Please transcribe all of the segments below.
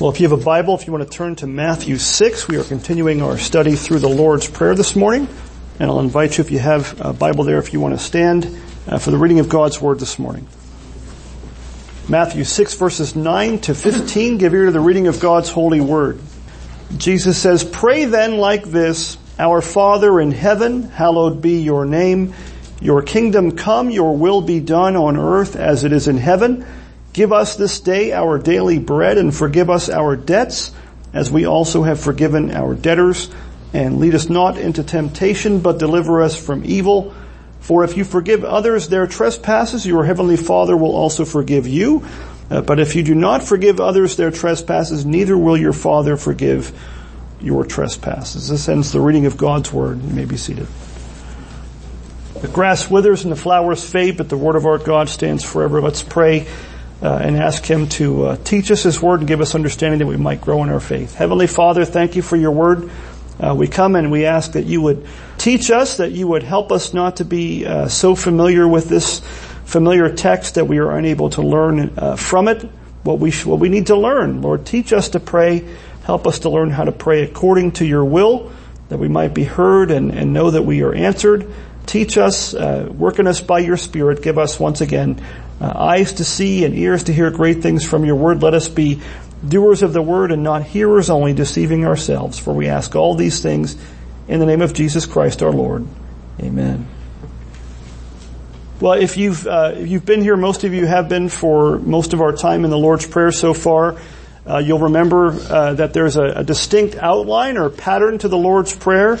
Well, if you have a Bible, if you want to turn to Matthew 6, we are continuing our study through the Lord's Prayer this morning. And I'll invite you, if you have a Bible there, if you want to stand uh, for the reading of God's Word this morning. Matthew 6 verses 9 to 15, give ear to the reading of God's holy Word. Jesus says, Pray then like this, Our Father in heaven, hallowed be your name. Your kingdom come, your will be done on earth as it is in heaven. Give us this day our daily bread and forgive us our debts as we also have forgiven our debtors and lead us not into temptation but deliver us from evil. For if you forgive others their trespasses, your heavenly Father will also forgive you. Uh, but if you do not forgive others their trespasses, neither will your Father forgive your trespasses. This ends the reading of God's Word. You may be seated. The grass withers and the flowers fade, but the Word of our God stands forever. Let's pray uh, and ask Him to uh, teach us His Word and give us understanding that we might grow in our faith. Heavenly Father, thank you for your Word. Uh, we come and we ask that you would teach us, that you would help us not to be uh, so familiar with this familiar text that we are unable to learn uh, from it what we sh- what we need to learn. Lord, teach us to pray. Help us to learn how to pray according to your will, that we might be heard and, and know that we are answered. Teach us, uh, work in us by your Spirit. Give us once again uh, eyes to see and ears to hear great things from your word. Let us be doers of the word and not hearers only, deceiving ourselves. For we ask all these things in the name of Jesus Christ our Lord. Amen. Well, if you've uh, if you've been here, most of you have been for most of our time in the Lord's Prayer so far. Uh, you'll remember uh, that there's a, a distinct outline or pattern to the Lord's Prayer.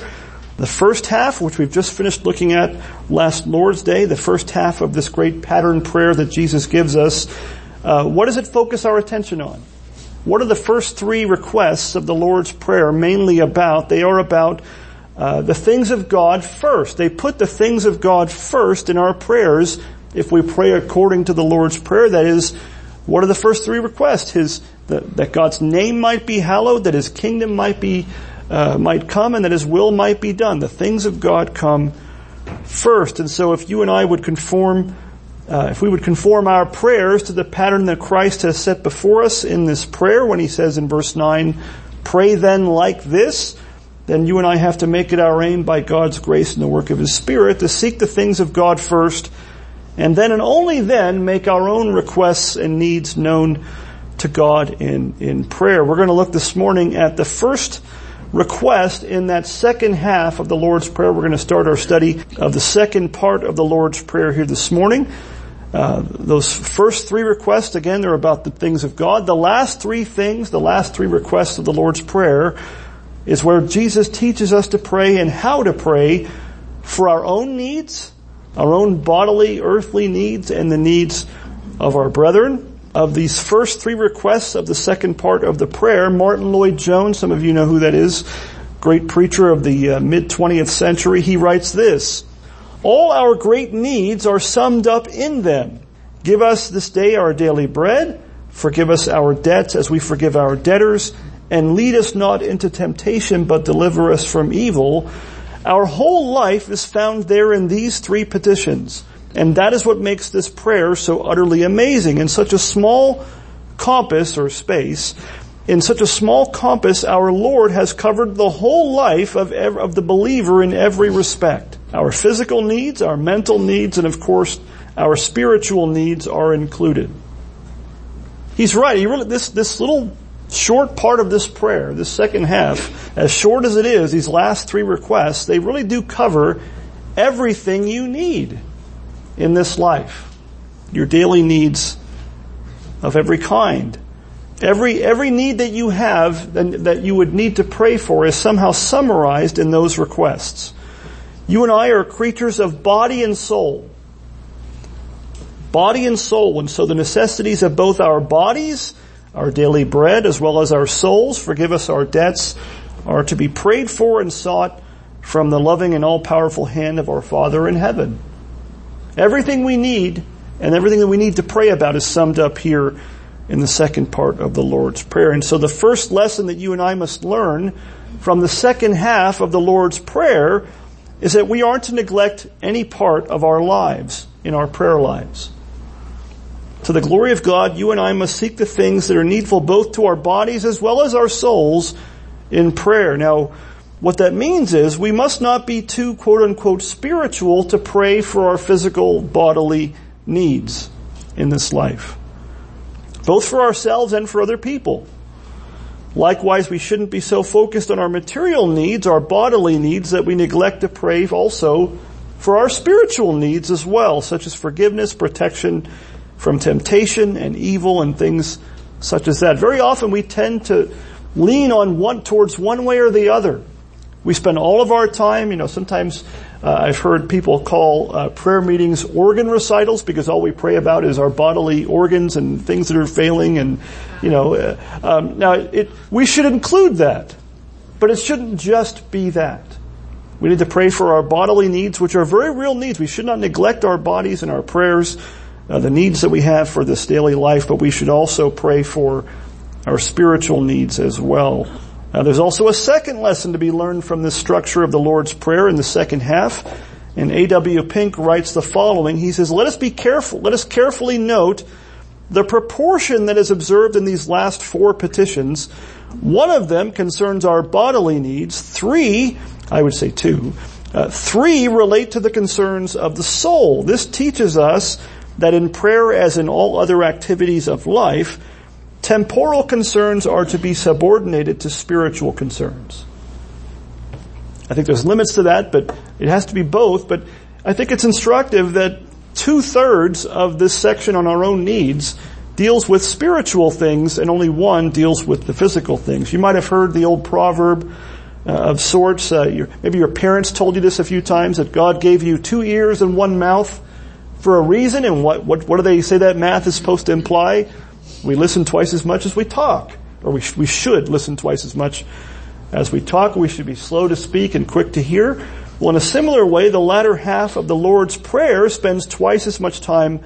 The first half, which we've just finished looking at last Lord's Day, the first half of this great pattern prayer that Jesus gives us, uh, what does it focus our attention on? What are the first three requests of the Lord's Prayer mainly about? They are about uh, the things of God first. They put the things of God first in our prayers if we pray according to the Lord's Prayer. That is, what are the first three requests? His, that, that God's name might be hallowed, that His kingdom might be uh, might come and that His will might be done. The things of God come first. And so if you and I would conform, uh, if we would conform our prayers to the pattern that Christ has set before us in this prayer when He says in verse 9, pray then like this, then you and I have to make it our aim by God's grace and the work of His Spirit to seek the things of God first and then and only then make our own requests and needs known to God in, in prayer. We're going to look this morning at the first request in that second half of the Lord's Prayer. We're going to start our study of the second part of the Lord's Prayer here this morning. Uh, those first three requests, again, they're about the things of God. The last three things, the last three requests of the Lord's Prayer is where Jesus teaches us to pray and how to pray for our own needs, our own bodily, earthly needs, and the needs of our brethren of these first three requests of the second part of the prayer, Martyn Lloyd-Jones, some of you know who that is, great preacher of the uh, mid 20th century, he writes this, all our great needs are summed up in them. Give us this day our daily bread, forgive us our debts as we forgive our debtors, and lead us not into temptation, but deliver us from evil. Our whole life is found there in these three petitions. And that is what makes this prayer so utterly amazing. In such a small compass or space, in such a small compass, our Lord has covered the whole life of, ev- of the believer in every respect. Our physical needs, our mental needs, and of course, our spiritual needs are included. He's right. He really, this, this little short part of this prayer, this second half, as short as it is, these last three requests, they really do cover everything you need in this life. Your daily needs of every kind. Every, every need that you have and that you would need to pray for is somehow summarized in those requests. You and I are creatures of body and soul. Body and soul. And so the necessities of both our bodies, our daily bread, as well as our souls, forgive us our debts, are to be prayed for and sought from the loving and all-powerful hand of our Father in heaven. Everything we need and everything that we need to pray about is summed up here in the second part of the Lord's Prayer. And so the first lesson that you and I must learn from the second half of the Lord's Prayer is that we aren't to neglect any part of our lives in our prayer lives. To the glory of God, you and I must seek the things that are needful both to our bodies as well as our souls in prayer. Now, what that means is we must not be too quote unquote spiritual to pray for our physical bodily needs in this life. Both for ourselves and for other people. Likewise, we shouldn't be so focused on our material needs, our bodily needs, that we neglect to pray also for our spiritual needs as well, such as forgiveness, protection from temptation and evil and things such as that. Very often we tend to lean on one, towards one way or the other. We spend all of our time, you know, sometimes uh, I've heard people call uh, prayer meetings organ recitals because all we pray about is our bodily organs and things that are failing and, you know, uh, um, now it, we should include that, but it shouldn't just be that. We need to pray for our bodily needs, which are very real needs. We should not neglect our bodies and our prayers, uh, the needs that we have for this daily life, but we should also pray for our spiritual needs as well. Now there's also a second lesson to be learned from this structure of the Lord's Prayer in the second half. And A.W. Pink writes the following. He says, let us be careful, let us carefully note the proportion that is observed in these last four petitions. One of them concerns our bodily needs. Three I would say two. Uh, three relate to the concerns of the soul. This teaches us that in prayer as in all other activities of life, temporal concerns are to be subordinated to spiritual concerns. I think there's limits to that, but it has to be both, but I think it's instructive that two thirds of this section on our own needs deals with spiritual things and only one deals with the physical things. You might have heard the old proverb, uh, of sorts. Uh, your, maybe your parents told you this a few times that God gave you two ears and one mouth for a reason. And what, what, what do they say that math is supposed to imply? We listen twice as much as we talk, or we, sh- we should listen twice as much as we talk. We should be slow to speak and quick to hear. Well, in a similar way, the latter half of the Lord's Prayer spends twice as much time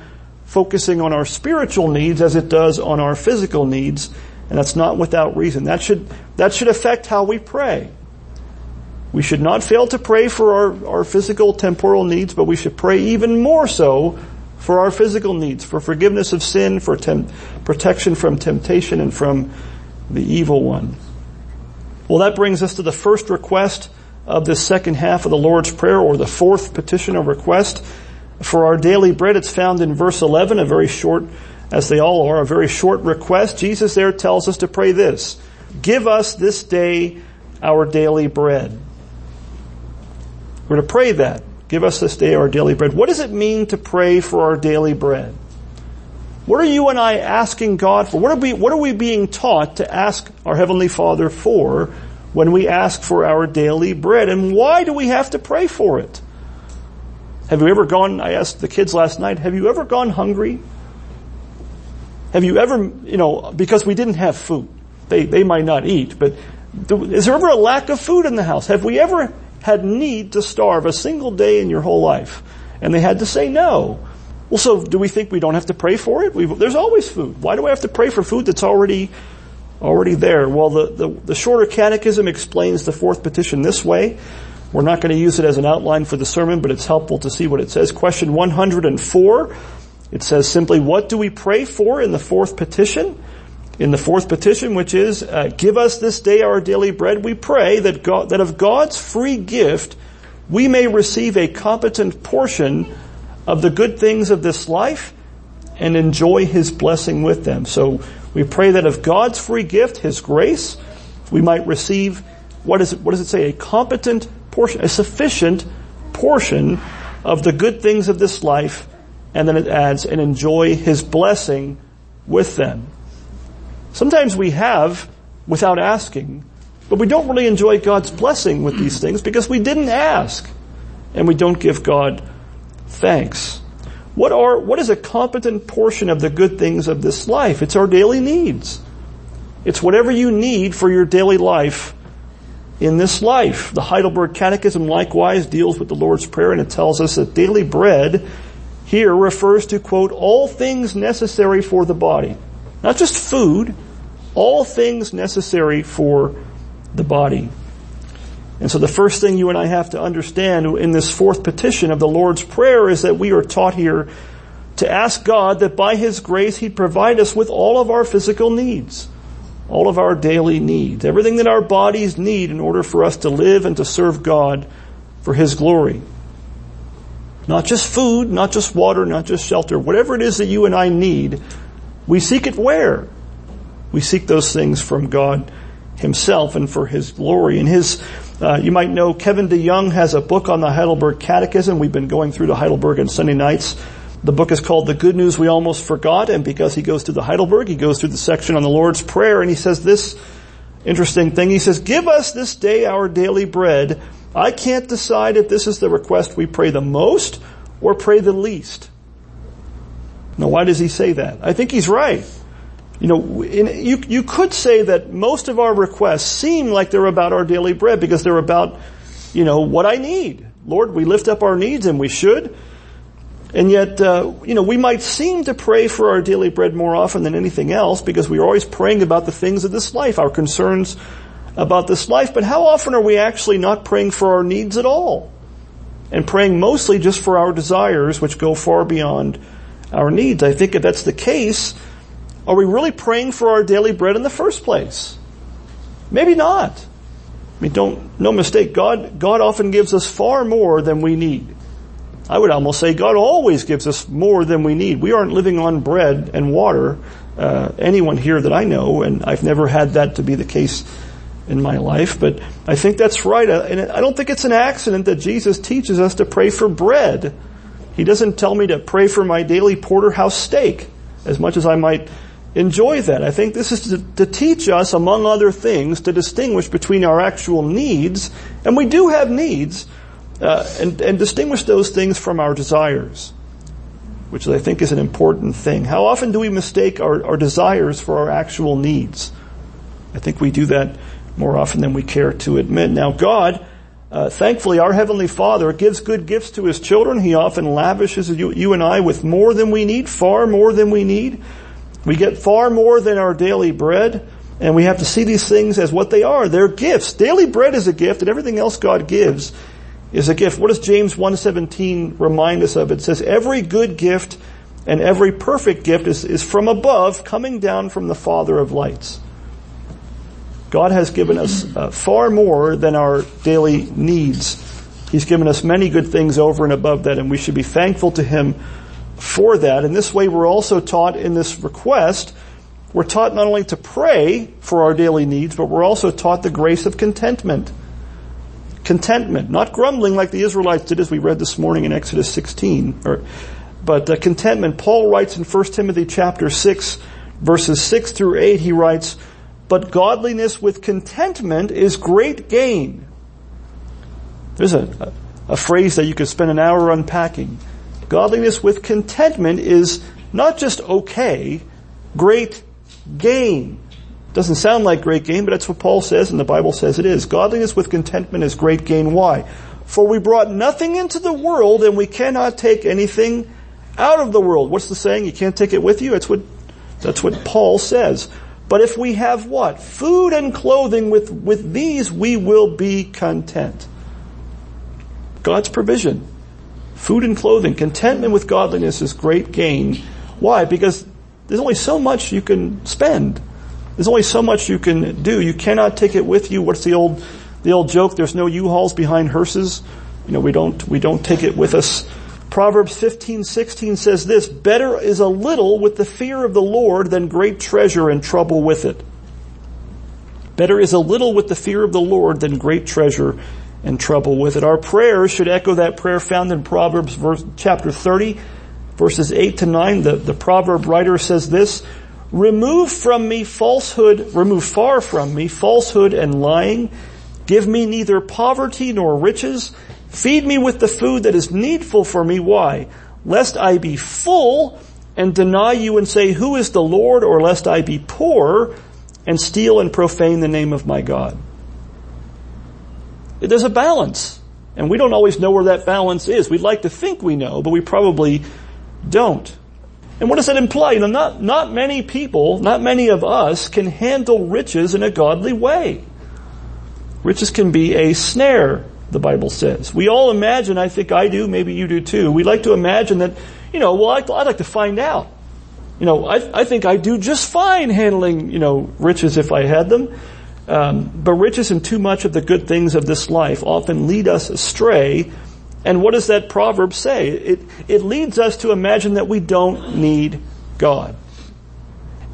focusing on our spiritual needs as it does on our physical needs. And that's not without reason. That should, that should affect how we pray. We should not fail to pray for our, our physical temporal needs, but we should pray even more so for our physical needs, for forgiveness of sin, for tem- protection from temptation and from the evil one. Well, that brings us to the first request of this second half of the Lord's Prayer, or the fourth petition or request. For our daily bread, it's found in verse 11, a very short, as they all are, a very short request. Jesus there tells us to pray this. Give us this day our daily bread. We're to pray that. Give us this day our daily bread. What does it mean to pray for our daily bread? What are you and I asking God for? What are we, what are we being taught to ask our Heavenly Father for when we ask for our daily bread? And why do we have to pray for it? Have you ever gone, I asked the kids last night, have you ever gone hungry? Have you ever, you know, because we didn't have food. They, they might not eat, but is there ever a lack of food in the house? Have we ever had need to starve a single day in your whole life? And they had to say no. Well, so do we think we don't have to pray for it? We've, there's always food. Why do I have to pray for food that's already, already there? Well, the, the, the shorter catechism explains the fourth petition this way. We're not going to use it as an outline for the sermon, but it's helpful to see what it says. Question 104. It says simply, what do we pray for in the fourth petition? In the fourth petition, which is, uh, give us this day our daily bread, we pray that God, that of God's free gift, we may receive a competent portion of the good things of this life and enjoy His blessing with them. So we pray that of God's free gift, His grace, we might receive, what is it, what does it say? A competent portion, a sufficient portion of the good things of this life, and then it adds, and enjoy His blessing with them. Sometimes we have without asking, but we don't really enjoy God's blessing with these things because we didn't ask and we don't give God thanks. What are, what is a competent portion of the good things of this life? It's our daily needs. It's whatever you need for your daily life in this life. The Heidelberg Catechism likewise deals with the Lord's Prayer and it tells us that daily bread here refers to quote, all things necessary for the body. Not just food, all things necessary for the body. And so the first thing you and I have to understand in this fourth petition of the Lord's Prayer is that we are taught here to ask God that by His grace He'd provide us with all of our physical needs, all of our daily needs, everything that our bodies need in order for us to live and to serve God for His glory. Not just food, not just water, not just shelter, whatever it is that you and I need, we seek it where? We seek those things from God Himself and for His glory. And His, uh, you might know Kevin DeYoung has a book on the Heidelberg Catechism. We've been going through the Heidelberg on Sunday nights. The book is called The Good News We Almost Forgot, and because he goes through the Heidelberg, he goes through the section on the Lord's Prayer, and he says this interesting thing. He says, give us this day our daily bread. I can't decide if this is the request we pray the most or pray the least. Now why does he say that? I think he's right. You know, in, you, you could say that most of our requests seem like they're about our daily bread because they're about, you know, what I need. Lord, we lift up our needs and we should. And yet, uh, you know, we might seem to pray for our daily bread more often than anything else because we're always praying about the things of this life, our concerns about this life. But how often are we actually not praying for our needs at all? And praying mostly just for our desires, which go far beyond our needs. I think if that's the case, are we really praying for our daily bread in the first place? Maybe not. I mean, don't, no mistake, God, God often gives us far more than we need. I would almost say God always gives us more than we need. We aren't living on bread and water. Uh, anyone here that I know, and I've never had that to be the case in my life, but I think that's right. Uh, and I don't think it's an accident that Jesus teaches us to pray for bread. He doesn't tell me to pray for my daily porterhouse steak, as much as I might enjoy that. I think this is to, to, teach us, among other things, to distinguish between our actual needs, and we do have needs, uh, and, and distinguish those things from our desires, which I think is an important thing. How often do we mistake our, our desires for our actual needs? I think we do that more often than we care to admit. Now God, uh, thankfully our Heavenly Father gives good gifts to His children. He often lavishes you, you and I with more than we need, far more than we need. We get far more than our daily bread. And we have to see these things as what they are. They're gifts. Daily bread is a gift and everything else God gives is a gift. What does James 1.17 remind us of? It says, every good gift and every perfect gift is, is from above, coming down from the Father of lights. God has given us uh, far more than our daily needs. He's given us many good things over and above that, and we should be thankful to Him for that. In this way, we're also taught in this request, we're taught not only to pray for our daily needs, but we're also taught the grace of contentment contentment, not grumbling like the Israelites did as we read this morning in Exodus 16, or, but uh, contentment. Paul writes in 1 Timothy chapter 6 verses 6 through 8, he writes, but godliness with contentment is great gain. There's a, a, a phrase that you could spend an hour unpacking. Godliness with contentment is not just okay, great gain. Doesn't sound like great gain, but that's what Paul says and the Bible says it is. Godliness with contentment is great gain. Why? For we brought nothing into the world and we cannot take anything out of the world. What's the saying? You can't take it with you? That's what, that's what Paul says. But if we have what? Food and clothing with, with these we will be content. God's provision. Food and clothing. Contentment with godliness is great gain. Why? Because there's only so much you can spend. There's only so much you can do. You cannot take it with you. What's the old, the old joke? There's no U-Hauls behind hearses. You know, we don't, we don't take it with us. Proverbs 15, 16 says this, better is a little with the fear of the Lord than great treasure and trouble with it. Better is a little with the fear of the Lord than great treasure and trouble with it. Our prayers should echo that prayer found in Proverbs verse, chapter 30, verses 8 to 9. The, the proverb writer says this, Remove from me falsehood, remove far from me falsehood and lying. Give me neither poverty nor riches. Feed me with the food that is needful for me. Why? Lest I be full and deny you and say, who is the Lord? Or lest I be poor and steal and profane the name of my God. There's a balance. And we don't always know where that balance is. We'd like to think we know, but we probably don't. And what does that imply? You know, not, not many people, not many of us can handle riches in a godly way. Riches can be a snare, the Bible says. We all imagine, I think I do, maybe you do too, we like to imagine that, you know, well, I'd, I'd like to find out. You know, I, I think I do just fine handling, you know, riches if I had them. Um, but riches and too much of the good things of this life often lead us astray. And what does that proverb say? It, it leads us to imagine that we don't need God.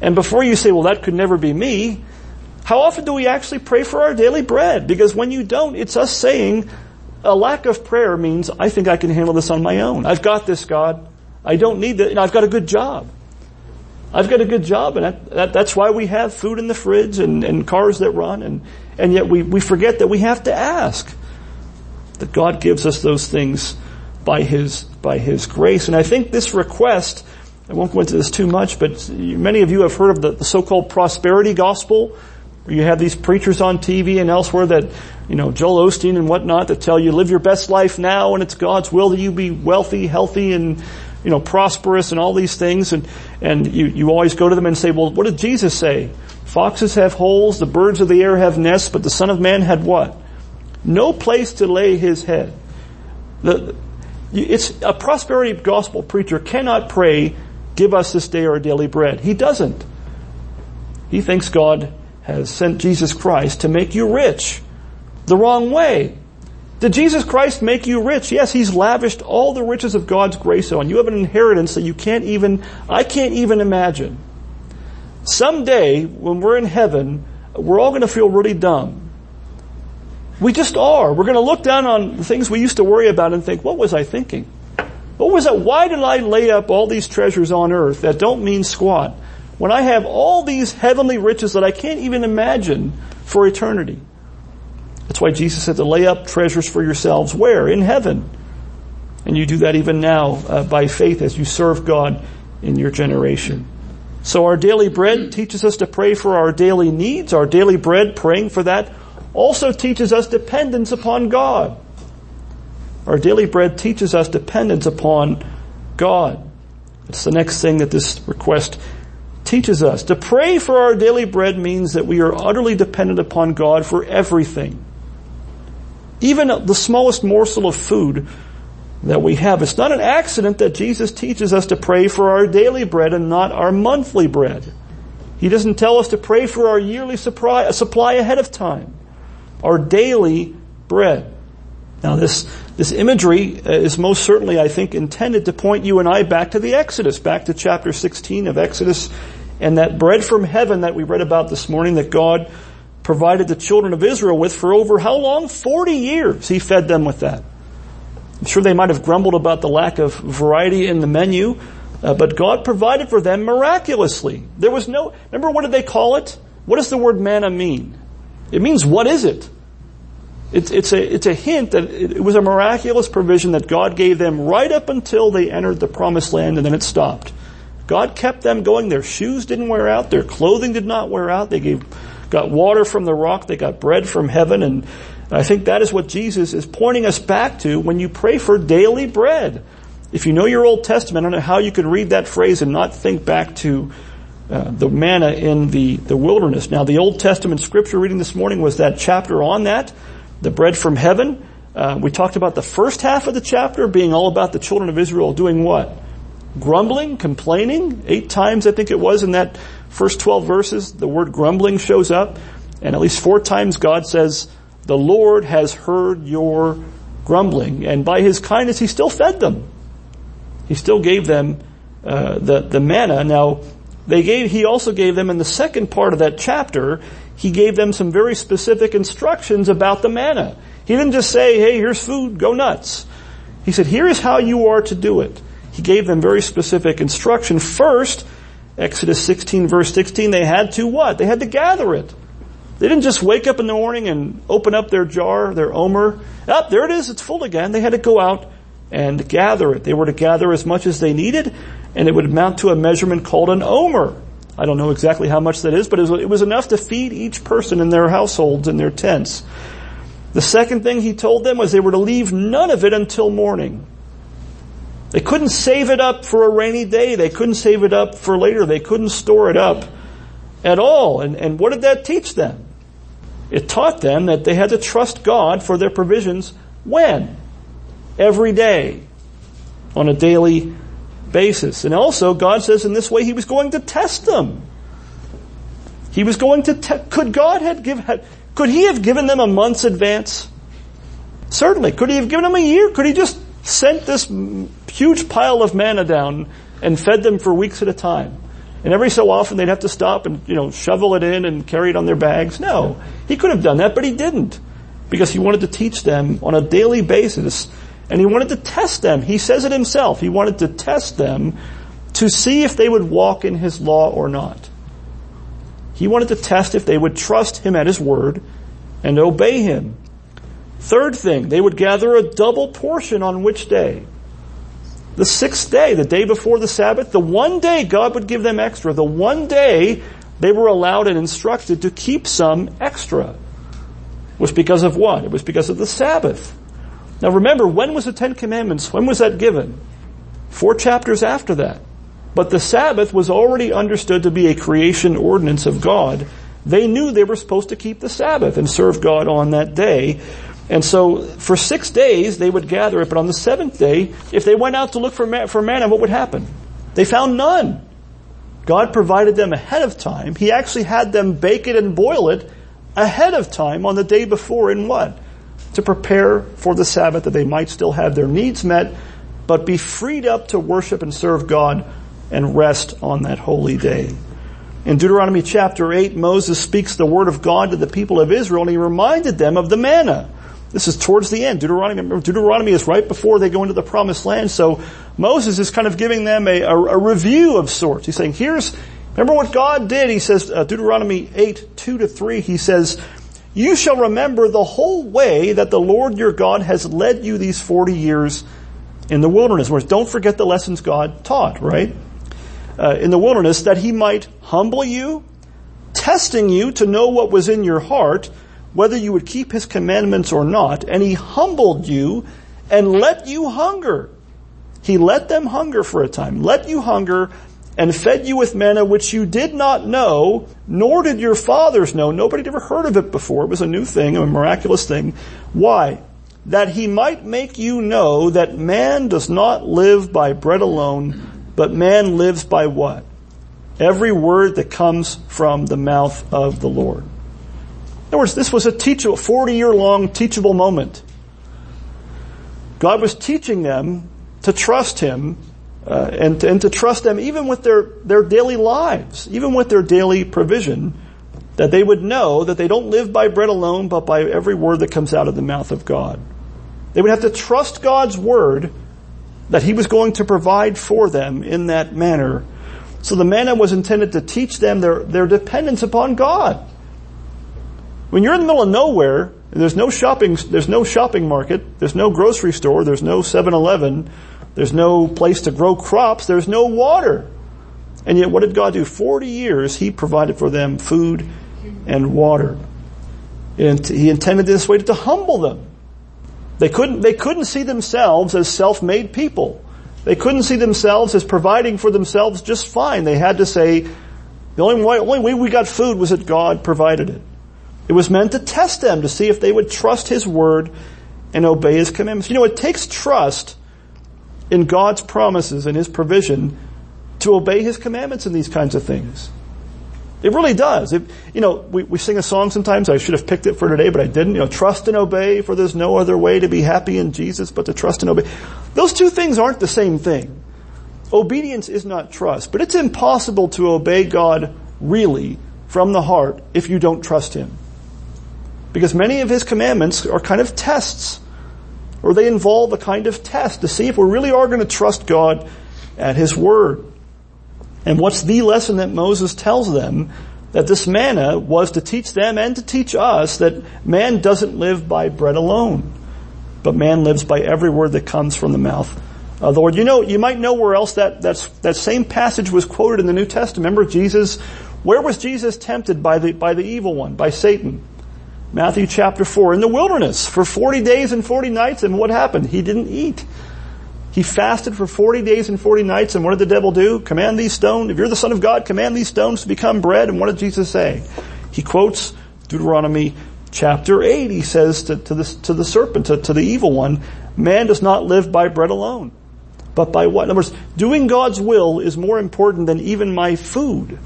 And before you say, well, that could never be me, how often do we actually pray for our daily bread? Because when you don't, it's us saying, a lack of prayer means, I think I can handle this on my own. I've got this, God. I don't need that. I've got a good job. I've got a good job, and that, that, that's why we have food in the fridge and, and cars that run, and, and yet we, we forget that we have to ask. That God gives us those things by His, by His grace. And I think this request, I won't go into this too much, but many of you have heard of the, the so-called prosperity gospel, where you have these preachers on TV and elsewhere that, you know, Joel Osteen and whatnot that tell you live your best life now and it's God's will that you be wealthy, healthy, and you know, prosperous and all these things. And, and you, you always go to them and say, well, what did Jesus say? Foxes have holes, the birds of the air have nests, but the son of man had what? No place to lay his head. The, it's a prosperity gospel preacher cannot pray, give us this day our daily bread. He doesn't. He thinks God has sent Jesus Christ to make you rich the wrong way. Did Jesus Christ make you rich? Yes, He's lavished all the riches of God's grace on you. You have an inheritance that you can't even, I can't even imagine. Someday, when we're in heaven, we're all going to feel really dumb. We just are. We're going to look down on the things we used to worry about and think, what was I thinking? What was that? Why did I lay up all these treasures on earth that don't mean squat when I have all these heavenly riches that I can't even imagine for eternity? That's why Jesus said to lay up treasures for yourselves. Where? In heaven. And you do that even now uh, by faith as you serve God in your generation. So our daily bread teaches us to pray for our daily needs. Our daily bread, praying for that, also teaches us dependence upon God. Our daily bread teaches us dependence upon God. It's the next thing that this request teaches us. To pray for our daily bread means that we are utterly dependent upon God for everything even the smallest morsel of food that we have. It's not an accident that Jesus teaches us to pray for our daily bread and not our monthly bread. He doesn't tell us to pray for our yearly supply, supply ahead of time. Our daily bread. Now this, this imagery uh, is most certainly, I think, intended to point you and I back to the Exodus, back to chapter 16 of Exodus, and that bread from heaven that we read about this morning that God provided the children of Israel with for over how long? 40 years he fed them with that. I'm sure they might have grumbled about the lack of variety in the menu, uh, but God provided for them miraculously. There was no, remember what did they call it? What does the word manna mean? It means what is it? It's, it's, a, it's a hint that it was a miraculous provision that God gave them right up until they entered the promised land and then it stopped. God kept them going. Their shoes didn't wear out. Their clothing did not wear out. They gave got water from the rock, they got bread from heaven, and I think that is what Jesus is pointing us back to when you pray for daily bread. If you know your Old Testament, I don't know how you could read that phrase and not think back to uh, the manna in the, the wilderness. Now, the Old Testament scripture reading this morning was that chapter on that, the bread from heaven. Uh, we talked about the first half of the chapter being all about the children of Israel doing what? Grumbling, complaining. Eight times, I think it was, in that first 12 verses, the word grumbling shows up, and at least four times God says, the Lord has heard your grumbling, and by His kindness He still fed them. He still gave them uh, the the manna. Now, they gave. He also gave them in the second part of that chapter. He gave them some very specific instructions about the manna. He didn't just say, "Hey, here's food, go nuts." He said, "Here is how you are to do it." He gave them very specific instruction. First, Exodus 16 verse 16, they had to what? They had to gather it. They didn't just wake up in the morning and open up their jar, their omer. Up, oh, there it is, it's full again. They had to go out and gather it. They were to gather as much as they needed, and it would amount to a measurement called an omer. I don't know exactly how much that is, but it was enough to feed each person in their households, and their tents. The second thing he told them was they were to leave none of it until morning. They couldn't save it up for a rainy day. They couldn't save it up for later. They couldn't store it up at all. And, and what did that teach them? It taught them that they had to trust God for their provisions when? Every day. On a daily basis. And also, God says in this way He was going to test them. He was going to, te- could God had, could He have given them a month's advance? Certainly. Could He have given them a year? Could He just sent this huge pile of manna down and fed them for weeks at a time? And every so often they'd have to stop and, you know, shovel it in and carry it on their bags. No. He could have done that, but he didn't. Because he wanted to teach them on a daily basis and he wanted to test them. He says it himself. He wanted to test them to see if they would walk in his law or not. He wanted to test if they would trust him at his word and obey him. Third thing, they would gather a double portion on which day? The sixth day, the day before the Sabbath, the one day God would give them extra. The one day they were allowed and instructed to keep some extra. It was because of what? It was because of the Sabbath. Now remember, when was the Ten Commandments? When was that given? Four chapters after that. But the Sabbath was already understood to be a creation ordinance of God. They knew they were supposed to keep the Sabbath and serve God on that day. And so for six days they would gather it, but on the seventh day, if they went out to look for, for manna, what would happen? They found none. God provided them ahead of time. He actually had them bake it and boil it ahead of time on the day before in what? To prepare for the Sabbath that they might still have their needs met, but be freed up to worship and serve God and rest on that holy day. In Deuteronomy chapter 8, Moses speaks the word of God to the people of Israel and he reminded them of the manna. This is towards the end. Deuteronomy, Deuteronomy is right before they go into the promised land. So Moses is kind of giving them a, a, a review of sorts. He's saying, here's, remember what God did. He says, uh, Deuteronomy 8, 2 to 3, he says, you shall remember the whole way that the Lord your God has led you these 40 years in the wilderness. Whereas don't forget the lessons God taught, right? Uh, in the wilderness that he might humble you, testing you to know what was in your heart, whether you would keep his commandments or not, and he humbled you and let you hunger. He let them hunger for a time, let you hunger, and fed you with manna which you did not know, nor did your fathers know. Nobody had ever heard of it before. It was a new thing, a miraculous thing. Why? That he might make you know that man does not live by bread alone, but man lives by what? Every word that comes from the mouth of the Lord. In other words, this was a teachable, 40 year long teachable moment. God was teaching them to trust Him uh, and, to, and to trust them even with their, their daily lives, even with their daily provision, that they would know that they don't live by bread alone, but by every word that comes out of the mouth of God. They would have to trust God's word that He was going to provide for them in that manner. So the manna was intended to teach them their, their dependence upon God. When you're in the middle of nowhere, there's no shopping, there's no shopping market, there's no grocery store, there's no 7-Eleven, there's no place to grow crops, there's no water. And yet what did God do? 40 years He provided for them food and water. And He intended this way to humble them. They couldn't, they couldn't see themselves as self-made people. They couldn't see themselves as providing for themselves just fine. They had to say, the only way, only way we got food was that God provided it. It was meant to test them to see if they would trust His word and obey His commandments. You know, it takes trust in God's promises and His provision to obey His commandments in these kinds of things. It really does. It, you know, we, we sing a song sometimes. I should have picked it for today, but I didn't. You know, trust and obey, for there's no other way to be happy in Jesus but to trust and obey. Those two things aren't the same thing. Obedience is not trust, but it's impossible to obey God really from the heart if you don't trust Him. Because many of his commandments are kind of tests, or they involve a kind of test to see if we really are going to trust God at his word. And what's the lesson that Moses tells them? That this manna was to teach them and to teach us that man doesn't live by bread alone, but man lives by every word that comes from the mouth of the Lord. You know, you might know where else that, that same passage was quoted in the New Testament. Remember Jesus, where was Jesus tempted by the, by the evil one, by Satan? Matthew chapter 4, in the wilderness for 40 days and 40 nights, and what happened? He didn't eat. He fasted for 40 days and 40 nights, and what did the devil do? Command these stones, if you're the son of God, command these stones to become bread, and what did Jesus say? He quotes Deuteronomy chapter 8. He says to, to, the, to the serpent, to, to the evil one, man does not live by bread alone, but by what? In other words, doing God's will is more important than even my food,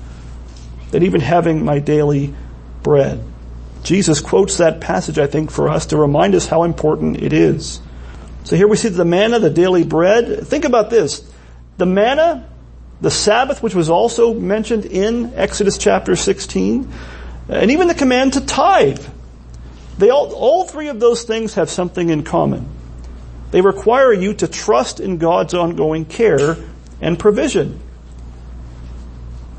than even having my daily bread. Jesus quotes that passage, I think, for us to remind us how important it is. So here we see the manna, the daily bread. Think about this. The manna, the Sabbath, which was also mentioned in Exodus chapter 16, and even the command to tithe. They all, all three of those things have something in common. They require you to trust in God's ongoing care and provision.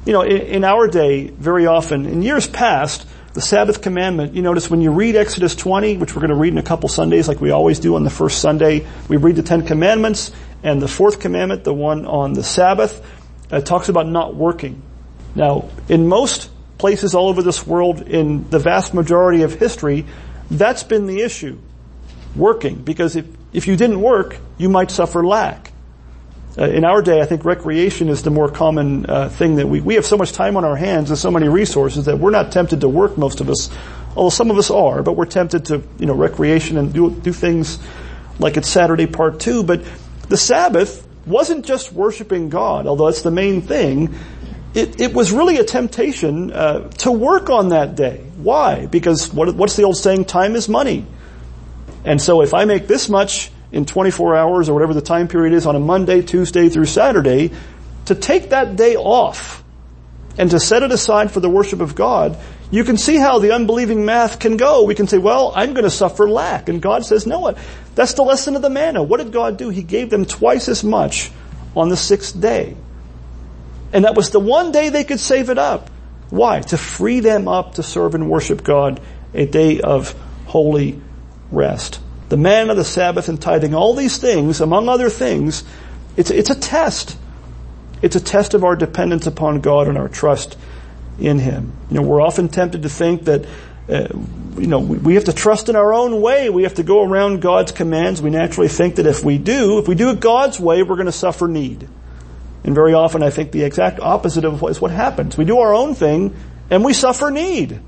You know, in, in our day, very often, in years past, the Sabbath commandment, you notice when you read Exodus 20, which we're going to read in a couple Sundays like we always do on the first Sunday, we read the Ten Commandments and the fourth commandment, the one on the Sabbath, uh, talks about not working. Now, in most places all over this world, in the vast majority of history, that's been the issue. Working. Because if, if you didn't work, you might suffer lack. Uh, in our day, I think recreation is the more common uh, thing that we, we have so much time on our hands and so many resources that we're not tempted to work most of us, although some of us are, but we're tempted to, you know, recreation and do, do things like it's Saturday part two. But the Sabbath wasn't just worshiping God, although that's the main thing. It, it was really a temptation uh, to work on that day. Why? Because what, what's the old saying? Time is money. And so if I make this much, in 24 hours or whatever the time period is on a Monday, Tuesday through Saturday, to take that day off and to set it aside for the worship of God, you can see how the unbelieving math can go. We can say, well, I'm going to suffer lack. And God says, no, that's the lesson of the manna. What did God do? He gave them twice as much on the sixth day. And that was the one day they could save it up. Why? To free them up to serve and worship God a day of holy rest the manna, the Sabbath, and tithing, all these things, among other things, it's, it's a test. It's a test of our dependence upon God and our trust in Him. You know, we're often tempted to think that, uh, you know, we, we have to trust in our own way. We have to go around God's commands. We naturally think that if we do, if we do it God's way, we're going to suffer need. And very often I think the exact opposite of what is what happens. We do our own thing and we suffer need.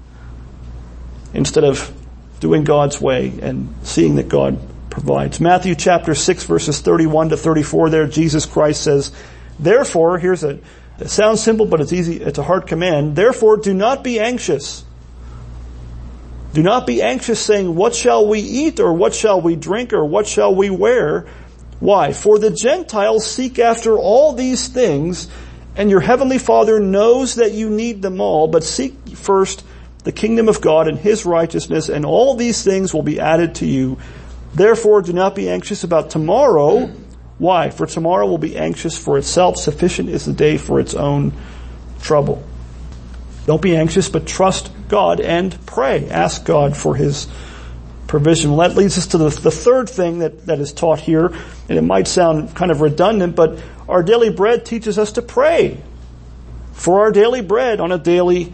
Instead of doing God's way and seeing that God provides. Matthew chapter 6 verses 31 to 34 there, Jesus Christ says, Therefore, here's a, it sounds simple, but it's easy, it's a hard command. Therefore, do not be anxious. Do not be anxious saying, what shall we eat or what shall we drink or what shall we wear? Why? For the Gentiles seek after all these things and your heavenly Father knows that you need them all, but seek first the kingdom of God and His righteousness, and all these things will be added to you. Therefore, do not be anxious about tomorrow. Why? For tomorrow will be anxious for itself. Sufficient is the day for its own trouble. Don't be anxious, but trust God and pray. Ask God for His provision. Well, that leads us to the, the third thing that, that is taught here, and it might sound kind of redundant, but our daily bread teaches us to pray for our daily bread on a daily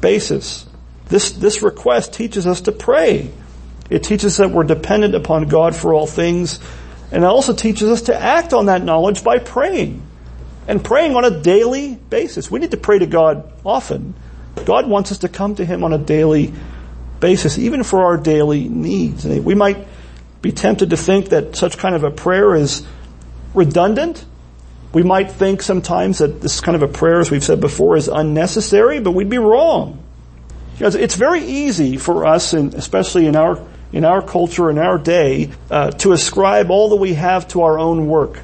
basis. This, this request teaches us to pray. It teaches that we're dependent upon God for all things, and it also teaches us to act on that knowledge by praying. And praying on a daily basis. We need to pray to God often. God wants us to come to Him on a daily basis, even for our daily needs. We might be tempted to think that such kind of a prayer is redundant. We might think sometimes that this kind of a prayer, as we've said before, is unnecessary, but we'd be wrong. It's very easy for us, and especially in our in our culture, in our day, uh, to ascribe all that we have to our own work,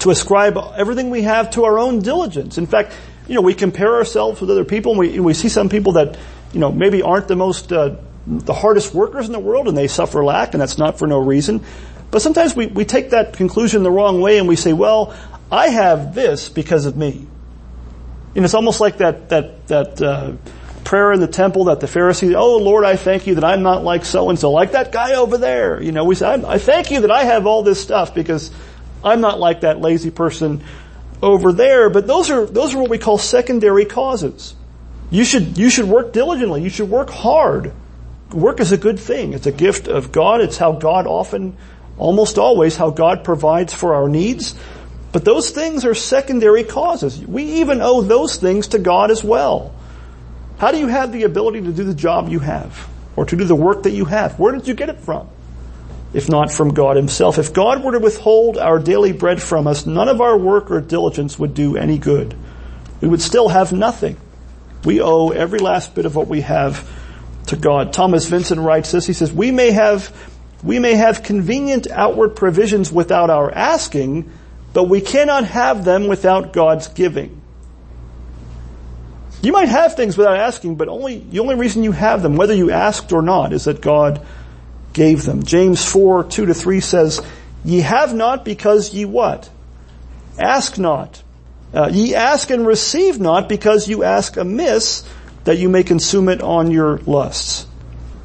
to ascribe everything we have to our own diligence. In fact, you know, we compare ourselves with other people, and we we see some people that you know maybe aren't the most uh, the hardest workers in the world, and they suffer lack, and that's not for no reason. But sometimes we, we take that conclusion the wrong way, and we say, well, I have this because of me. And it's almost like that that that. Uh, prayer in the temple that the Pharisees, oh Lord, I thank you that I'm not like so and so, like that guy over there. You know, we say, I thank you that I have all this stuff because I'm not like that lazy person over there. But those are, those are what we call secondary causes. You should, you should work diligently. You should work hard. Work is a good thing. It's a gift of God. It's how God often, almost always, how God provides for our needs. But those things are secondary causes. We even owe those things to God as well. How do you have the ability to do the job you have? Or to do the work that you have? Where did you get it from? if not from God himself. If God were to withhold our daily bread from us, none of our work or diligence would do any good. We would still have nothing. We owe every last bit of what we have to God. Thomas Vincent writes this. He says, we may have, we may have convenient outward provisions without our asking, but we cannot have them without God's giving. You might have things without asking, but only, the only reason you have them, whether you asked or not, is that God gave them. James 4, 2 to 3 says, Ye have not because ye what? Ask not. Uh, ye ask and receive not because you ask amiss that you may consume it on your lusts.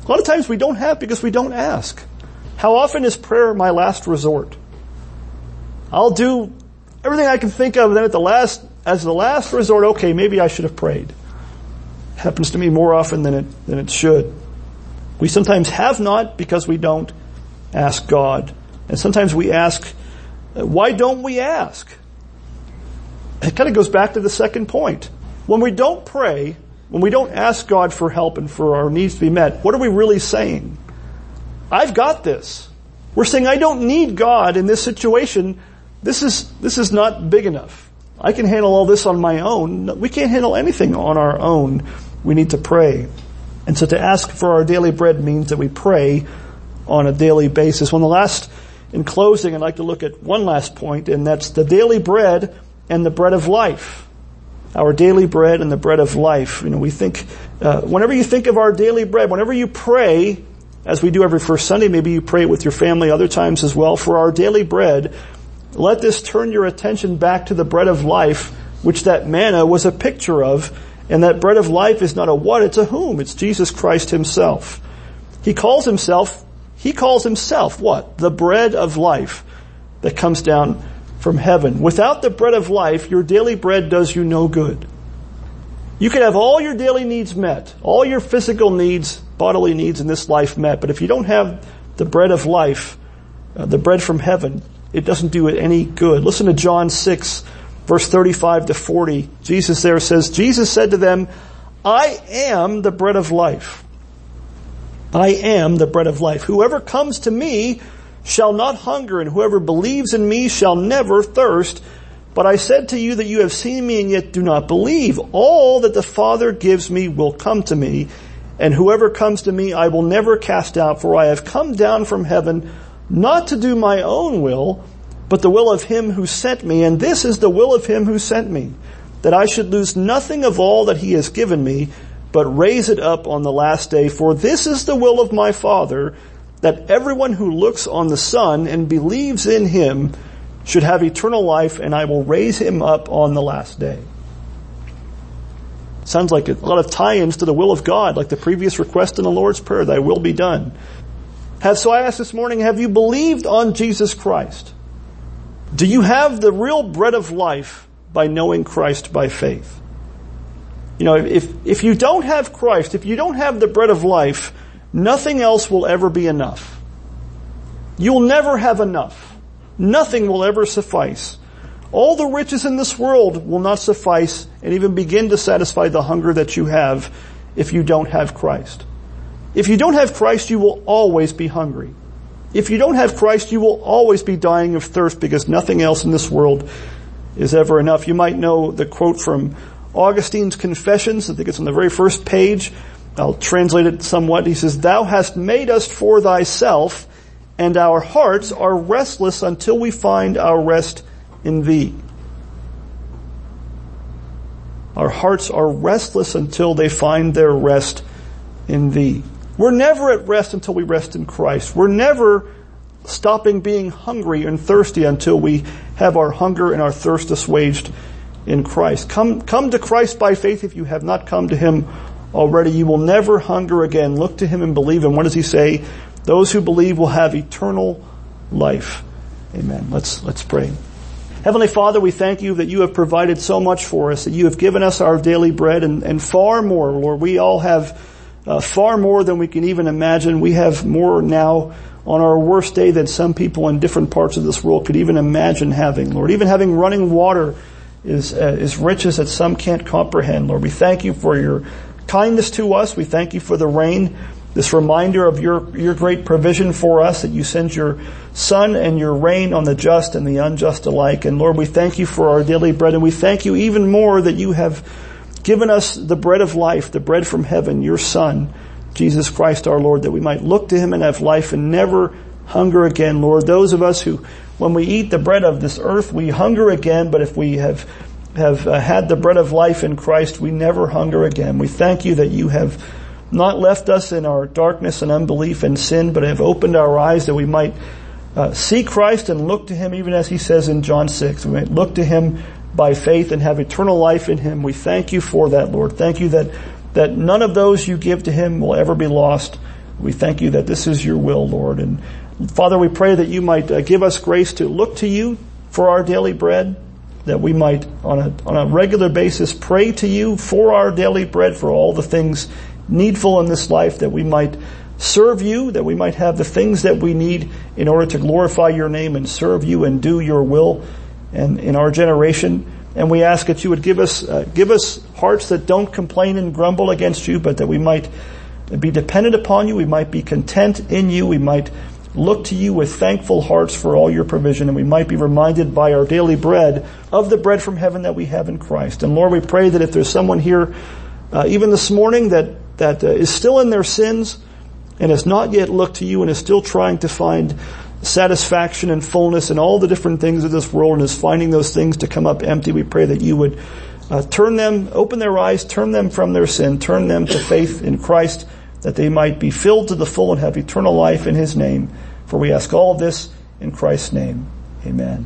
A lot of times we don't have because we don't ask. How often is prayer my last resort? I'll do everything I can think of, and then at the last, as the last resort, okay, maybe I should have prayed. It happens to me more often than it, than it should. We sometimes have not because we don't ask God. And sometimes we ask, uh, why don't we ask? It kind of goes back to the second point. When we don't pray, when we don't ask God for help and for our needs to be met, what are we really saying? I've got this. We're saying I don't need God in this situation. This is, this is not big enough. I can handle all this on my own. We can't handle anything on our own. We need to pray. And so to ask for our daily bread means that we pray on a daily basis. Well, the last, in closing, I'd like to look at one last point, and that's the daily bread and the bread of life. Our daily bread and the bread of life. You know, we think, uh, whenever you think of our daily bread, whenever you pray, as we do every first Sunday, maybe you pray with your family other times as well, for our daily bread, let this turn your attention back to the bread of life, which that manna was a picture of and that bread of life is not a what, it's a whom. It's Jesus Christ himself. He calls himself, he calls himself what? The bread of life that comes down from heaven. Without the bread of life, your daily bread does you no good. You can have all your daily needs met, all your physical needs, bodily needs in this life met, but if you don't have the bread of life, uh, the bread from heaven, it doesn't do it any good. Listen to John 6, verse 35 to 40, Jesus there says, Jesus said to them, I am the bread of life. I am the bread of life. Whoever comes to me shall not hunger, and whoever believes in me shall never thirst. But I said to you that you have seen me and yet do not believe. All that the Father gives me will come to me, and whoever comes to me I will never cast out, for I have come down from heaven not to do my own will, but the will of him who sent me, and this is the will of him who sent me, that I should lose nothing of all that he has given me, but raise it up on the last day. For this is the will of my Father, that everyone who looks on the Son and believes in him should have eternal life, and I will raise him up on the last day. Sounds like a lot of tie-ins to the will of God, like the previous request in the Lord's Prayer, thy will be done. Have, so I asked this morning, have you believed on Jesus Christ? Do you have the real bread of life by knowing Christ by faith? You know, if, if you don't have Christ, if you don't have the bread of life, nothing else will ever be enough. You'll never have enough. Nothing will ever suffice. All the riches in this world will not suffice and even begin to satisfy the hunger that you have if you don't have Christ. If you don't have Christ, you will always be hungry. If you don't have Christ, you will always be dying of thirst because nothing else in this world is ever enough. You might know the quote from Augustine's Confessions. I think it's on the very first page. I'll translate it somewhat. He says, Thou hast made us for thyself, and our hearts are restless until we find our rest in thee. Our hearts are restless until they find their rest in thee. We're never at rest until we rest in Christ. We're never stopping being hungry and thirsty until we have our hunger and our thirst assuaged in Christ. Come, come to Christ by faith if you have not come to Him already. You will never hunger again. Look to Him and believe Him. What does He say? Those who believe will have eternal life. Amen. Let's, let's pray. Heavenly Father, we thank you that you have provided so much for us, that you have given us our daily bread and, and far more, Lord. We all have uh, far more than we can even imagine. We have more now on our worst day than some people in different parts of this world could even imagine having, Lord. Even having running water is, uh, is riches that some can't comprehend, Lord. We thank you for your kindness to us. We thank you for the rain this reminder of your, your great provision for us that you send your sun and your rain on the just and the unjust alike. And Lord, we thank you for our daily bread and we thank you even more that you have given us the bread of life, the bread from heaven, your son, Jesus Christ our Lord, that we might look to him and have life and never hunger again, Lord. Those of us who, when we eat the bread of this earth, we hunger again, but if we have have uh, had the bread of life in Christ, we never hunger again. We thank you that you have not left us in our darkness and unbelief and sin, but have opened our eyes that we might uh, see Christ and look to Him even as He says in John 6. We might look to Him by faith and have eternal life in Him. We thank you for that, Lord. Thank you that, that none of those you give to Him will ever be lost. We thank you that this is your will, Lord. And Father, we pray that you might uh, give us grace to look to you for our daily bread, that we might on a, on a regular basis pray to you for our daily bread, for all the things needful in this life, that we might serve you, that we might have the things that we need in order to glorify your name and serve you and do your will and in our generation. And we ask that you would give us, uh, give us hearts that don't complain and grumble against you, but that we might be dependent upon you, we might be content in you, we might look to you with thankful hearts for all your provision, and we might be reminded by our daily bread of the bread from heaven that we have in Christ. And Lord, we pray that if there's someone here, uh, even this morning, that that uh, is still in their sins and has not yet looked to you and is still trying to find satisfaction and fullness and all the different things of this world and is finding those things to come up empty, we pray that you would uh, turn them, open their eyes, turn them from their sin, turn them to faith in Christ, that they might be filled to the full and have eternal life in His name. For we ask all this in Christ's name. Amen.